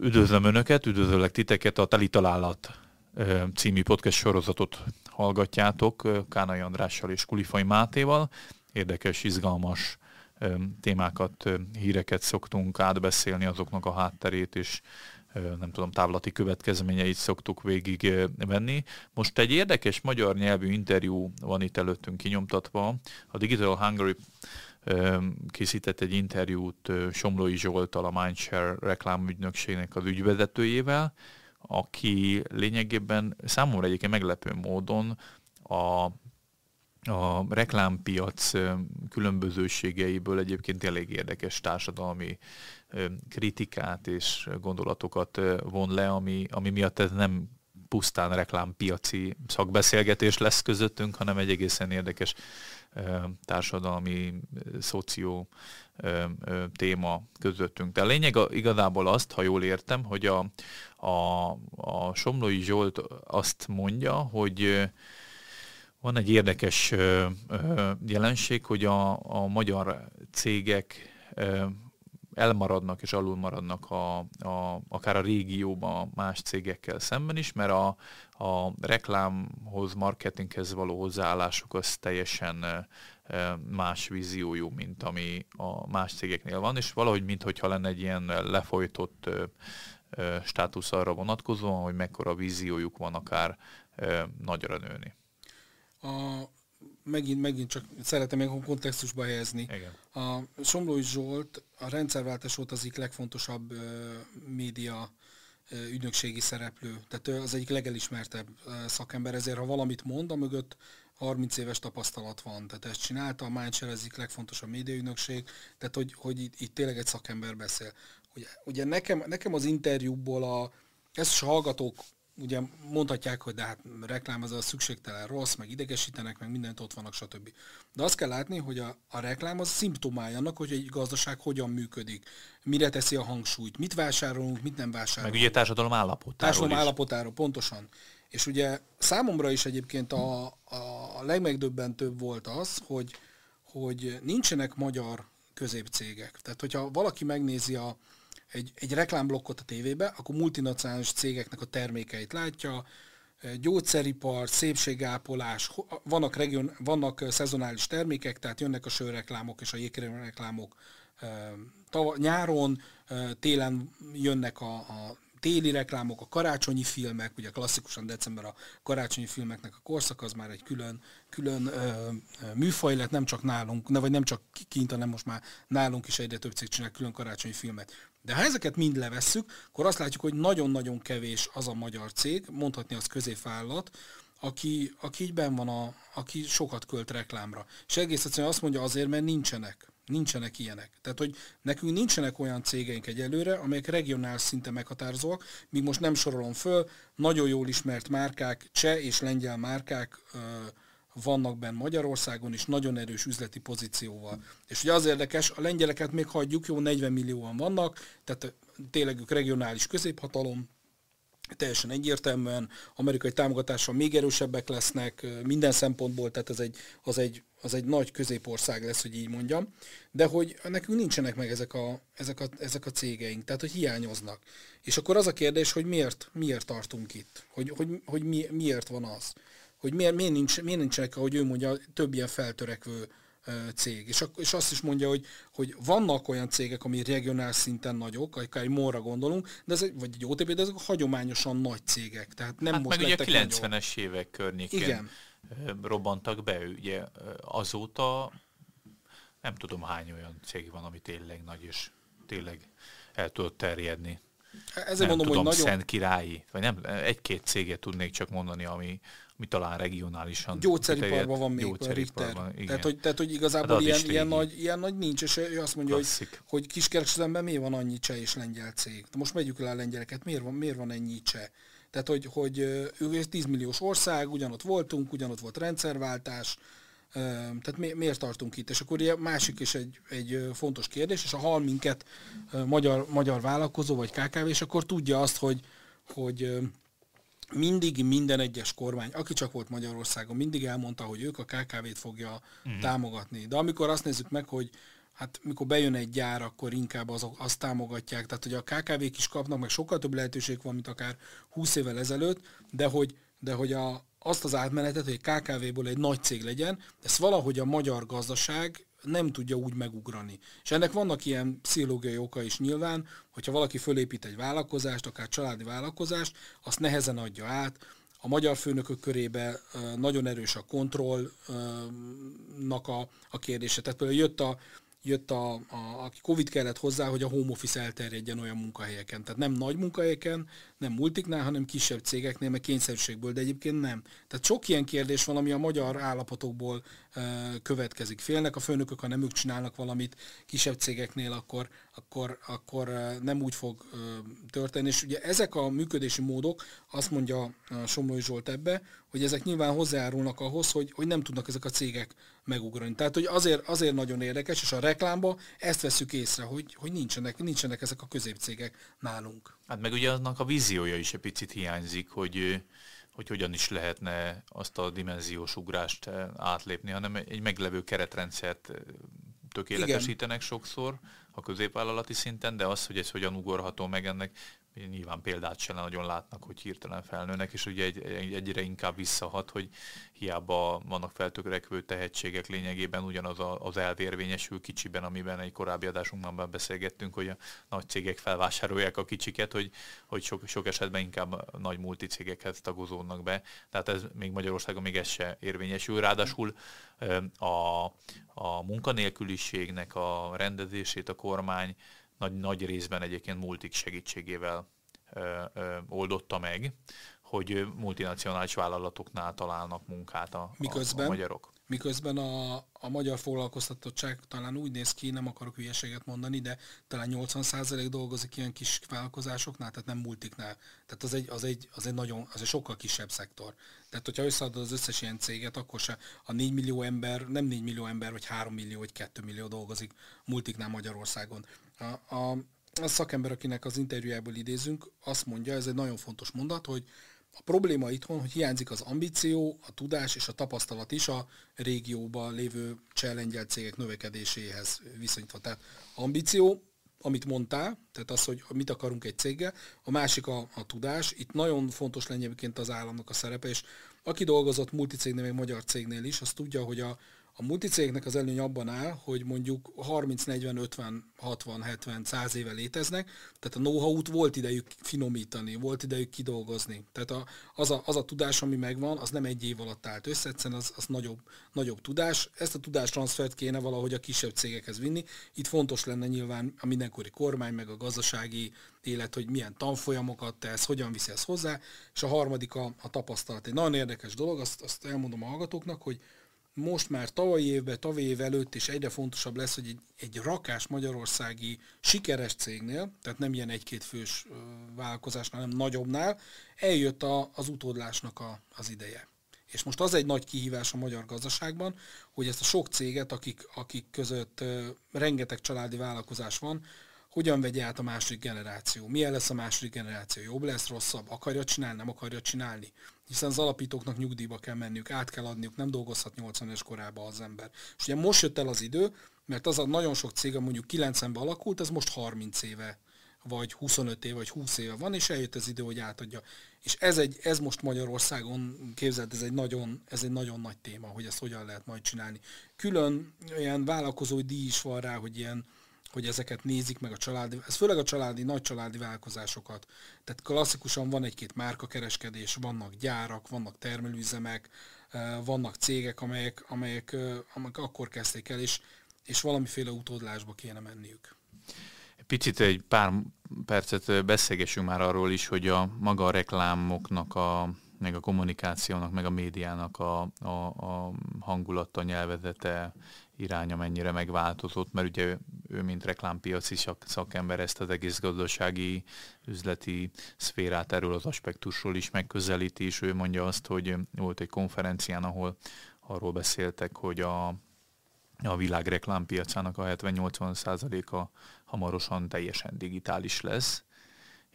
Üdvözlöm Önöket, üdvözöllek titeket, a Teli Találat című podcast sorozatot hallgatjátok Kánai Andrással és Kulifai Mátéval. Érdekes, izgalmas témákat, híreket szoktunk átbeszélni, azoknak a hátterét és nem tudom, távlati következményeit szoktuk végig venni. Most egy érdekes magyar nyelvű interjú van itt előttünk kinyomtatva. A Digital Hungary készített egy interjút Somlói Zsoltal, a Mindshare reklámügynökségnek az ügyvezetőjével, aki lényegében számomra egyébként meglepő módon a a reklámpiac különbözőségeiből egyébként elég érdekes társadalmi kritikát és gondolatokat von le, ami, ami miatt ez nem pusztán reklámpiaci szakbeszélgetés lesz közöttünk, hanem egy egészen érdekes társadalmi, szoció téma közöttünk. De a lényeg igazából azt, ha jól értem, hogy a, a, a Somlói Zsolt azt mondja, hogy van egy érdekes jelenség, hogy a, a magyar cégek elmaradnak és alulmaradnak a, a, akár a régióban más cégekkel szemben is, mert a, a reklámhoz, marketinghez való hozzáállásuk az teljesen más víziójú, mint ami a más cégeknél van, és valahogy mintha lenne egy ilyen lefolytott státusz arra vonatkozóan, hogy mekkora víziójuk van akár nagyra nőni. A, megint, megint csak szeretem még kontextusba helyezni. Igen. A Somlói Zsolt a rendszerváltás volt az egyik legfontosabb uh, média uh, ügynökségi szereplő. Tehát az egyik legelismertebb uh, szakember, ezért ha valamit mond, a mögött 30 éves tapasztalat van. Tehát ezt csinálta, a Mindshare az egyik legfontosabb médiaügynökség, tehát hogy, hogy itt, itt tényleg egy szakember beszél. Ugye, ugye nekem, nekem az interjúból a, ezt is hallgatók ugye mondhatják, hogy de hát reklám az a szükségtelen rossz, meg idegesítenek, meg mindent ott vannak, stb. De azt kell látni, hogy a, a reklám az szimptomája annak, hogy egy gazdaság hogyan működik, mire teszi a hangsúlyt, mit vásárolunk, mit nem vásárolunk. Meg ugye társadalom állapotáról Társadalom is. állapotáról, pontosan. És ugye számomra is egyébként a, a legmegdöbbentőbb volt az, hogy, hogy nincsenek magyar középcégek. Tehát, hogyha valaki megnézi a, egy, egy reklámblokkot a tévébe, akkor multinacionális cégeknek a termékeit látja, gyógyszeripar, szépségápolás, vannak, region, vannak szezonális termékek, tehát jönnek a sörreklámok és a jégkrém reklámok nyáron, télen jönnek a, a téli reklámok, a karácsonyi filmek, ugye klasszikusan december a karácsonyi filmeknek a korszak, az már egy külön, külön ö, műfaj lett, nem csak nálunk, ne, vagy nem csak kint, hanem most már nálunk is egyre több cég csinál külön karácsonyi filmet. De ha ezeket mind levesszük, akkor azt látjuk, hogy nagyon-nagyon kevés az a magyar cég, mondhatni az középvállalat, aki, aki így ben van, a, aki sokat költ reklámra. És egész egyszerűen azt mondja azért, mert nincsenek. Nincsenek ilyenek. Tehát, hogy nekünk nincsenek olyan cégeink egyelőre, amelyek regionális szinten meghatározóak, míg most nem sorolom föl, nagyon jól ismert márkák, cseh és lengyel márkák ö, vannak benne Magyarországon is, nagyon erős üzleti pozícióval. És ugye az érdekes, a lengyeleket még hagyjuk, jó 40 millióan vannak, tehát tényleg ők regionális középhatalom, teljesen egyértelműen, amerikai támogatással még erősebbek lesznek minden szempontból, tehát ez egy, az, egy, az egy nagy középország lesz, hogy így mondjam, de hogy nekünk nincsenek meg ezek a, ezek a, ezek a cégeink, tehát hogy hiányoznak. És akkor az a kérdés, hogy miért, miért tartunk itt, hogy, hogy, hogy mi, miért van az, hogy miért, miért, nincs, miért nincsenek, ahogy ő mondja, több ilyen feltörekvő cég. És, és azt is mondja, hogy, hogy vannak olyan cégek, ami regionális szinten nagyok, akár egy morra gondolunk, de ez egy, vagy egy OTP, de ezek hagyományosan nagy cégek. Tehát nem hát most meg ugye a 90-es évek környékén Igen. robbantak be, ugye azóta nem tudom hány olyan cég van, ami tényleg nagy és tényleg el tudott terjedni. Ezért nem mondom, tudom, hogy nagyon... Szent Királyi, vagy nem, egy-két céget tudnék csak mondani, ami, mi talán regionálisan. Gyógyszeriparban van még Richter. Tehát hogy, tehát, hogy igazából hát ilyen, ilyen, nagy, ilyen nagy nincs, és ő azt mondja, Klasszik. hogy, hogy kiskereskedelemben miért van annyi cseh és lengyel cég. De most megyük le a lengyeleket, miért van, miért van ennyi cseh? Tehát, hogy, hogy ő egy 10 milliós ország, ugyanott voltunk, ugyanott volt rendszerváltás, tehát mi, miért tartunk itt? És akkor ilyen másik is egy, egy fontos kérdés, és ha hal minket magyar, magyar vállalkozó vagy KKV, és akkor tudja azt, hogy, hogy mindig minden egyes kormány, aki csak volt Magyarországon, mindig elmondta, hogy ők a KKV-t fogja mm. támogatni. De amikor azt nézzük meg, hogy hát mikor bejön egy gyár, akkor inkább azok, azt támogatják, tehát hogy a KKV-k is kapnak, meg sokkal több lehetőség van, mint akár 20 évvel ezelőtt, de hogy, de hogy a, azt az átmenetet, hogy KKV-ból egy nagy cég legyen, ezt valahogy a magyar gazdaság nem tudja úgy megugrani. És ennek vannak ilyen pszichológiai oka is nyilván, hogyha valaki fölépít egy vállalkozást, akár családi vállalkozást, azt nehezen adja át, a magyar főnökök körébe nagyon erős a kontrollnak a, a kérdése. Tehát például jött a, jött a, a, aki Covid kellett hozzá, hogy a home office elterjedjen olyan munkahelyeken. Tehát nem nagy munkahelyeken, nem multiknál, hanem kisebb cégeknél, meg kényszerűségből, de egyébként nem. Tehát sok ilyen kérdés van, ami a magyar állapotokból e, következik. Félnek a főnökök, ha nem ők csinálnak valamit kisebb cégeknél, akkor, akkor, akkor nem úgy fog e, történni. És ugye ezek a működési módok, azt mondja Somlói Zsolt ebbe, hogy ezek nyilván hozzájárulnak ahhoz, hogy, hogy nem tudnak ezek a cégek megugrani. Tehát, hogy azért, azért nagyon érdekes, és a reklámba ezt veszük észre, hogy, hogy nincsenek, nincsenek ezek a középcégek nálunk. Hát meg ugye annak a víziója is egy picit hiányzik, hogy, hogy hogyan is lehetne azt a dimenziós ugrást átlépni, hanem egy meglevő keretrendszert tökéletesítenek Igen. sokszor a középvállalati szinten, de az, hogy ez hogyan ugorható meg ennek, nyilván példát sem nagyon látnak, hogy hirtelen felnőnek, és ugye egy, egy, egyre inkább visszahat, hogy hiába vannak feltörekvő tehetségek lényegében ugyanaz a, az elvérvényesül kicsiben, amiben egy korábbi adásunkban beszélgettünk, hogy a nagy cégek felvásárolják a kicsiket, hogy, hogy sok, sok esetben inkább nagy multicégekhez tagozódnak be. Tehát ez még Magyarországon még ez se érvényesül. Ráadásul a, a munkanélküliségnek a rendezését a kormány nagy, nagy részben egyébként multik segítségével oldotta meg, hogy multinacionális vállalatoknál találnak munkát a, miközben, a, a magyarok. Miközben a, a magyar foglalkoztatottság talán úgy néz ki, nem akarok hülyeséget mondani, de talán 80% dolgozik ilyen kis vállalkozásoknál, tehát nem multiknál. Tehát az egy, az egy, az egy nagyon, az egy sokkal kisebb szektor. Tehát, hogyha összeadod az összes ilyen céget, akkor se a 4 millió ember, nem 4 millió ember, vagy 3 millió, vagy 2 millió dolgozik multiknál Magyarországon. A, a, a szakember, akinek az interjújából idézünk, azt mondja, ez egy nagyon fontos mondat, hogy a probléma itthon, hogy hiányzik az ambíció, a tudás és a tapasztalat is a régióban lévő cseh cégek növekedéséhez viszonyítva. Tehát ambíció, amit mondtál, tehát az, hogy mit akarunk egy céggel, a másik a, a tudás. Itt nagyon fontos lenne egyébként az államnak a szerepe, és aki dolgozott multicégnél, meg magyar cégnél is, az tudja, hogy a, a multicégnek az előny abban áll, hogy mondjuk 30, 40, 50, 60, 70, 100 éve léteznek, tehát a know-how-t volt idejük finomítani, volt idejük kidolgozni. Tehát a, az, a, az a tudás, ami megvan, az nem egy év alatt állt össze, egyszerűen az, az nagyobb, nagyobb tudás. Ezt a tudástranszfert kéne valahogy a kisebb cégekhez vinni. Itt fontos lenne nyilván a mindenkori kormány, meg a gazdasági élet, hogy milyen tanfolyamokat tesz, hogyan viszi ezt hozzá, és a harmadik a, a tapasztalat. Egy nagyon érdekes dolog, azt, azt elmondom a hallgatóknak, hogy most már tavalyi évben, tavalyi év előtt is egyre fontosabb lesz, hogy egy, egy rakás magyarországi sikeres cégnél, tehát nem ilyen egy-két fős vállalkozásnál, hanem nagyobbnál, eljött a, az utódlásnak a, az ideje. És most az egy nagy kihívás a magyar gazdaságban, hogy ezt a sok céget, akik, akik között rengeteg családi vállalkozás van, hogyan vegye át a második generáció. Milyen lesz a második generáció? Jobb lesz, rosszabb? Akarja csinálni, nem akarja csinálni? Hiszen az alapítóknak nyugdíjba kell menniük, át kell adniuk, nem dolgozhat 80 es korába az ember. És ugye most jött el az idő, mert az a nagyon sok cég, mondjuk 90-ben alakult, ez most 30 éve vagy 25 éve, vagy 20 éve van, és eljött az idő, hogy átadja. És ez, egy, ez most Magyarországon, képzeld, ez egy, nagyon, ez egy nagyon nagy téma, hogy ezt hogyan lehet majd csinálni. Külön olyan vállalkozói díj is van rá, hogy ilyen hogy ezeket nézik meg a családi, ez főleg a családi, nagy családi vállalkozásokat. Tehát klasszikusan van egy-két márkakereskedés, vannak gyárak, vannak termelőüzemek, vannak cégek, amelyek, amelyek, amelyek akkor kezdték el, és, és valamiféle utódlásba kéne menniük. Picit egy pár percet beszélgessünk már arról is, hogy a maga a reklámoknak, a, meg a kommunikációnak, meg a médiának a, a, a hangulata, nyelvezete, iránya mennyire megváltozott, mert ugye ő, mint reklámpiaci szakember ezt az egész gazdasági, üzleti szférát erről az aspektusról is megközelíti, és ő mondja azt, hogy volt egy konferencián, ahol arról beszéltek, hogy a, a világ reklámpiacának a 70-80 százaléka hamarosan teljesen digitális lesz,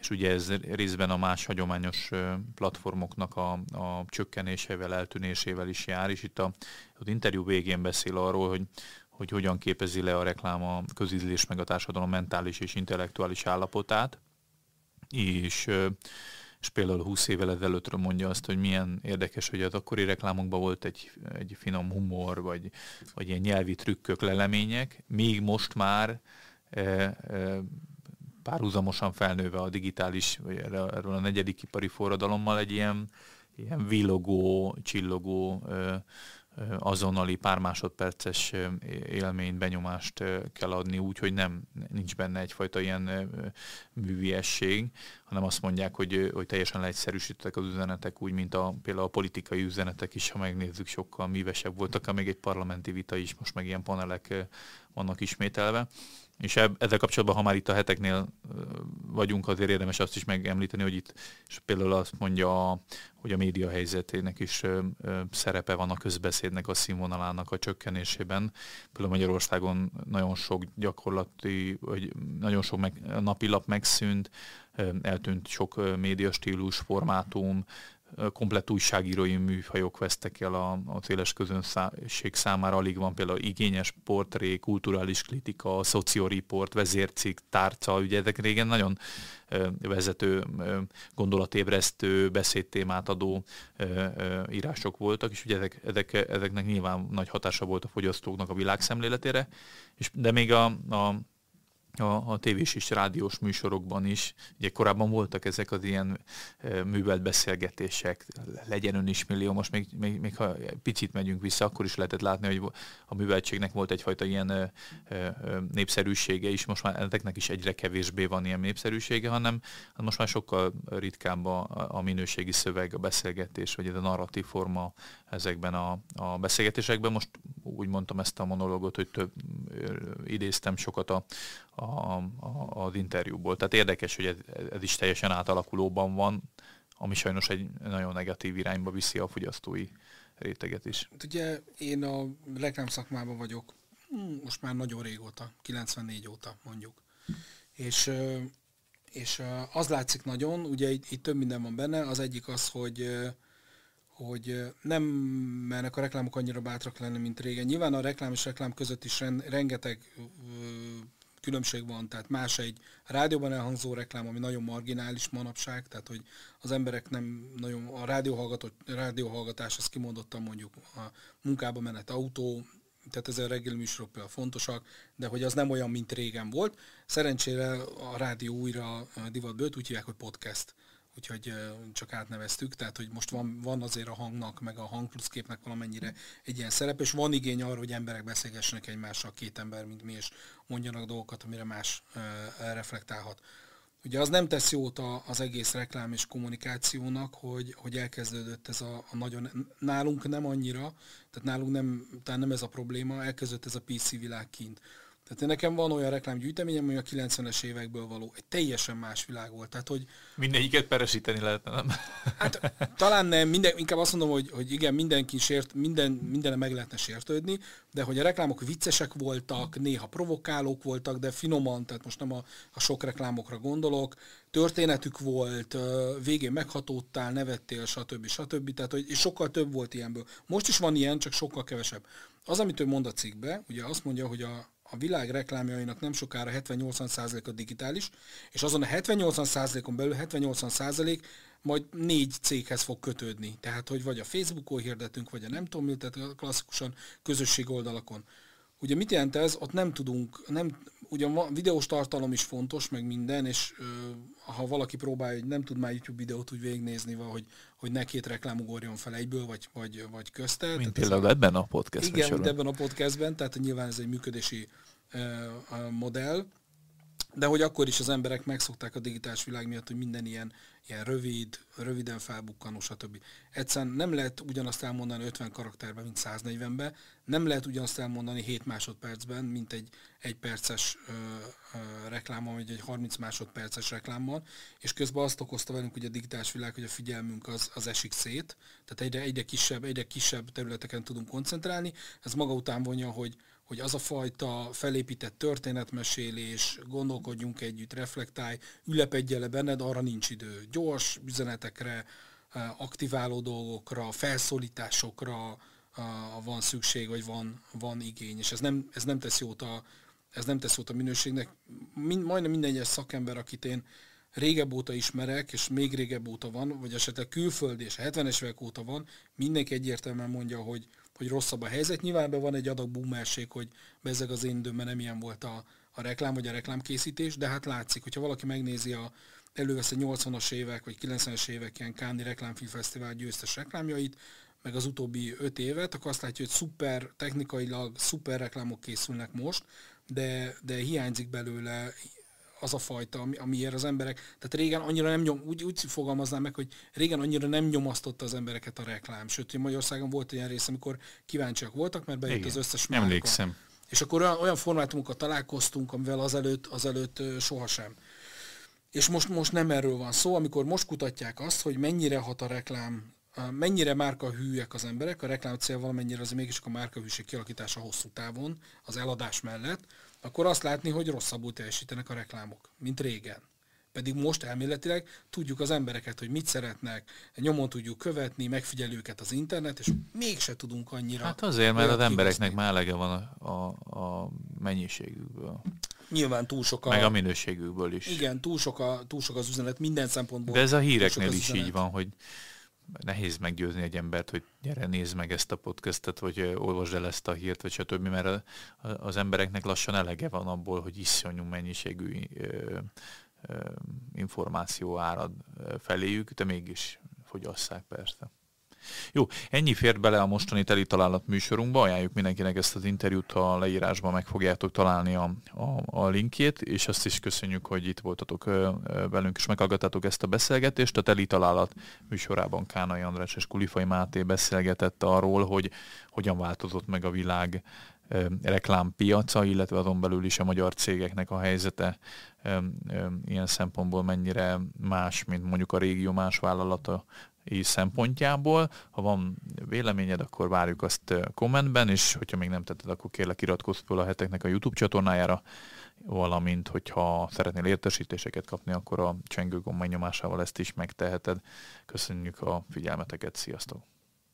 és ugye ez részben a más hagyományos platformoknak a, a csökkenésével, eltűnésével is jár, és itt a, az interjú végén beszél arról, hogy, hogy hogyan képezi le a reklám a közízlés meg a társadalom mentális és intellektuális állapotát, és, és például 20 évvel ezelőttről mondja azt, hogy milyen érdekes, hogy az akkori reklámokban volt egy, egy finom humor, vagy, vagy ilyen nyelvi trükkök, lelemények, még most már e, e, párhuzamosan felnőve a digitális, vagy erről a negyedik ipari forradalommal egy ilyen, ilyen villogó, csillogó azonnali pár másodperces élményt, benyomást kell adni úgy, hogy nem, nincs benne egyfajta ilyen műviesség, hanem azt mondják, hogy, hogy teljesen leegyszerűsítettek az üzenetek, úgy, mint a, például a politikai üzenetek is, ha megnézzük, sokkal művesebb voltak, még egy parlamenti vita is, most meg ilyen panelek vannak ismételve. És ezzel kapcsolatban, ha már itt a heteknél vagyunk, azért érdemes azt is megemlíteni, hogy itt és például azt mondja, hogy a média helyzetének is szerepe van a közbeszédnek, a színvonalának a csökkenésében. Például Magyarországon nagyon sok gyakorlati, vagy nagyon sok meg, napilap megszűnt, eltűnt sok médiastílus, formátum, komplett újságírói műfajok vesztek el a, a széles közönség számára, alig van például igényes portré, kulturális kritika, szocioriport, vezércikk, tárca, ugye ezek régen nagyon vezető, gondolatébresztő, beszédtémát adó írások voltak, és ugye ezek, ezek, ezeknek nyilván nagy hatása volt a fogyasztóknak a világszemléletére, és, de még a, a a, a tévés és rádiós műsorokban is. Ugye korábban voltak ezek az ilyen e, művelt beszélgetések, legyen ön is millió, most még, még, még ha picit megyünk vissza, akkor is lehetett látni, hogy a műveltségnek volt egyfajta ilyen e, e, népszerűsége is, most már ezeknek is egyre kevésbé van ilyen népszerűsége, hanem hát most már sokkal ritkább a, a minőségi szöveg, a beszélgetés, vagy a narratív forma ezekben a, a beszélgetésekben. Most úgy mondtam ezt a monológot, hogy több idéztem sokat a, a, a, az interjúból. Tehát érdekes, hogy ez, ez is teljesen átalakulóban van, ami sajnos egy nagyon negatív irányba viszi a fogyasztói réteget is. Hát ugye én a reklám szakmában vagyok hm, most már nagyon régóta, 94 óta mondjuk. És, és az látszik nagyon, ugye itt, itt több minden van benne, az egyik az, hogy hogy nem mernek a reklámok annyira bátrak lenni, mint régen. Nyilván a reklám és reklám között is rengeteg különbség van, tehát más egy rádióban elhangzó reklám, ami nagyon marginális manapság, tehát hogy az emberek nem nagyon, a rádióhallgatás, az kimondottan mondjuk a munkába menet autó, tehát ez a reggeli műsorok például fontosak, de hogy az nem olyan, mint régen volt. Szerencsére a rádió újra divatba úgy hívják, hogy podcast úgyhogy csak átneveztük, tehát hogy most van, van azért a hangnak, meg a hang plusz képnek valamennyire egy ilyen szerep, és van igény arra, hogy emberek beszélgessenek egymással, két ember, mint mi, és mondjanak dolgokat, amire más reflektálhat. Ugye az nem tesz jót az egész reklám és kommunikációnak, hogy, hogy elkezdődött ez a, a nagyon, nálunk nem annyira, tehát nálunk nem, tehát nem ez a probléma, elkezdődött ez a PC világ kint. Tehát nekem van olyan reklámgyűjteményem, ami a 90-es évekből való. Egy teljesen más világ volt. Tehát, hogy Mindegyiket peresíteni lehetne, nem? Hát talán nem, minden, inkább azt mondom, hogy, hogy igen, mindenki sért, minden, minden meg lehetne sértődni, de hogy a reklámok viccesek voltak, néha provokálók voltak, de finoman, tehát most nem a, a sok reklámokra gondolok, történetük volt, végén meghatódtál, nevettél, stb. stb. Tehát, hogy, és sokkal több volt ilyenből. Most is van ilyen, csak sokkal kevesebb. Az, amit ő mond a cikkbe, ugye azt mondja, hogy a, a világ reklámjainak nem sokára 70-80%-a digitális, és azon a 70-80%-on belül 70-80% majd négy céghez fog kötődni. Tehát, hogy vagy a Facebookon hirdetünk, vagy a nem tudom tehát klasszikusan közösség oldalakon. Ugye mit jelent ez? Ott nem tudunk, nem, ugye a videós tartalom is fontos, meg minden, és ö, ha valaki próbálja, hogy nem tud már YouTube videót úgy végignézni, hogy, hogy ne két reklám ugorjon fel egyből, vagy, vagy, vagy közte. Mint tehát például a, ebben a podcastben. Igen, mint ebben a podcastben, tehát nyilván ez egy működési ö, modell, de hogy akkor is az emberek megszokták a digitális világ miatt, hogy minden ilyen, ilyen rövid, röviden felbukkanó, stb. Egyszerűen nem lehet ugyanazt elmondani 50 karakterben, mint 140-ben, nem lehet ugyanazt elmondani 7 másodpercben, mint egy egy perces ö, ö, reklámmal, vagy egy 30 másodperces reklámmal, és közben azt okozta velünk hogy a digitális világ, hogy a figyelmünk az, az esik szét, tehát egyre, egyre, kisebb, egyre kisebb területeken tudunk koncentrálni. Ez maga után vonja, hogy, hogy az a fajta felépített történetmesélés, gondolkodjunk együtt, reflektálj, ülepedje le benned, arra nincs idő. Gyors üzenetekre, aktiváló dolgokra, felszólításokra, van szükség, vagy van, van igény, és ez nem, ez nem tesz jót a, ez nem tesz jót a minőségnek. Mind, majdnem minden egyes szakember, akit én régebb óta ismerek, és még régebb óta van, vagy esetleg külföldi, és 70-es évek óta van, mindenki egyértelműen mondja, hogy, hogy rosszabb a helyzet. Nyilván ebben van egy adag boomerség, hogy bezeg az én időmben nem ilyen volt a, a reklám, vagy a reklámkészítés, de hát látszik, hogyha valaki megnézi a, elővesz egy 80-as évek, vagy 90-es évek ilyen Káni Reklámfilmfesztivál győztes reklámjait, meg az utóbbi öt évet, akkor azt látja, hogy szuper, technikailag szuper reklámok készülnek most, de, de hiányzik belőle az a fajta, amiért az emberek, tehát régen annyira nem nyom, úgy, úgy fogalmaznám meg, hogy régen annyira nem nyomasztotta az embereket a reklám. Sőt, hogy Magyarországon volt olyan rész, amikor kíváncsiak voltak, mert bejött Igen, az összes márka. Emlékszem. És akkor olyan, olyan formátumokat találkoztunk, amivel azelőtt, azelőtt sohasem. És most, most nem erről van szó, amikor most kutatják azt, hogy mennyire hat a reklám, mennyire márka hűek az emberek, a reklám cél valamennyire az mégis a márka hűség kialakítása hosszú távon, az eladás mellett, akkor azt látni, hogy rosszabbul teljesítenek a reklámok, mint régen. Pedig most elméletileg tudjuk az embereket, hogy mit szeretnek, nyomon tudjuk követni, megfigyelő őket az internet, és mégse tudunk annyira... Hát azért, mert az embereknek már elege van a, a, a mennyiségükből. Nyilván túl sok a... Meg a minőségükből is. Igen, túl sok, a, túl sok az üzenet minden szempontból. De ez a híreknél is üzenet. így van, hogy nehéz meggyőzni egy embert, hogy gyere, nézd meg ezt a podcastet, vagy olvasd el ezt a hírt, vagy stb., mert az embereknek lassan elege van abból, hogy iszonyú mennyiségű információ árad feléjük, de mégis fogyasszák persze. Jó, ennyi fért bele a mostani teli találat műsorunkba, ajánljuk mindenkinek ezt az interjút, a leírásban meg fogjátok találni a, a, a linkjét, és azt is köszönjük, hogy itt voltatok velünk, és meghallgattátok ezt a beszélgetést. A teli találat műsorában Kánai András és Kulifai Máté beszélgetett arról, hogy hogyan változott meg a világ reklámpiaca, illetve azon belül is a magyar cégeknek a helyzete ilyen szempontból mennyire más, mint mondjuk a régió más vállalata szempontjából. Ha van véleményed, akkor várjuk azt kommentben, és hogyha még nem tetted, akkor kérlek iratkozz fel a heteknek a YouTube csatornájára, valamint hogyha szeretnél értesítéseket kapni, akkor a csengőgomb megnyomásával ezt is megteheted. Köszönjük a figyelmeteket, sziasztok!